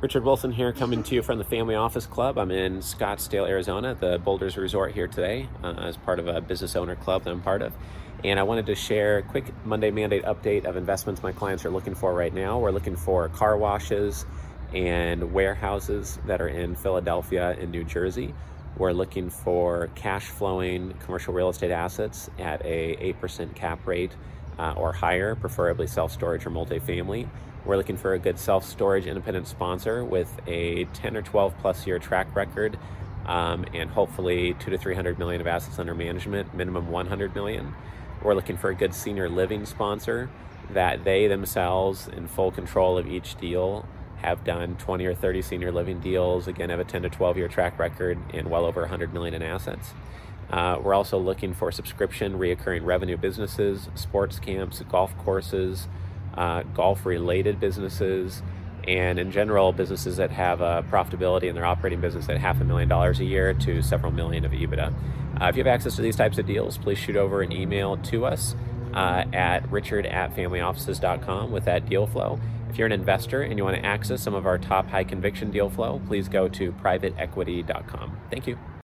Richard Wilson here, coming to you from the Family Office Club. I'm in Scottsdale, Arizona, the Boulders Resort here today, uh, as part of a business owner club that I'm part of. And I wanted to share a quick Monday Mandate update of investments my clients are looking for right now. We're looking for car washes and warehouses that are in Philadelphia and New Jersey. We're looking for cash flowing commercial real estate assets at a 8% cap rate uh, or higher, preferably self storage or multifamily. We're looking for a good self storage independent sponsor with a 10 or 12 plus year track record um, and hopefully two to 300 million of assets under management, minimum 100 million. We're looking for a good senior living sponsor that they themselves, in full control of each deal, have done 20 or 30 senior living deals, again, have a 10 to 12 year track record and well over 100 million in assets. Uh, we're also looking for subscription, reoccurring revenue businesses, sports camps, golf courses, uh, golf related businesses, and in general, businesses that have a profitability in their operating business at half a million dollars a year to several million of EBITDA. Uh, if you have access to these types of deals, please shoot over an email to us uh, at richard at familyoffices.com with that deal flow. If you're an investor and you want to access some of our top high conviction deal flow, please go to privateequity.com. Thank you.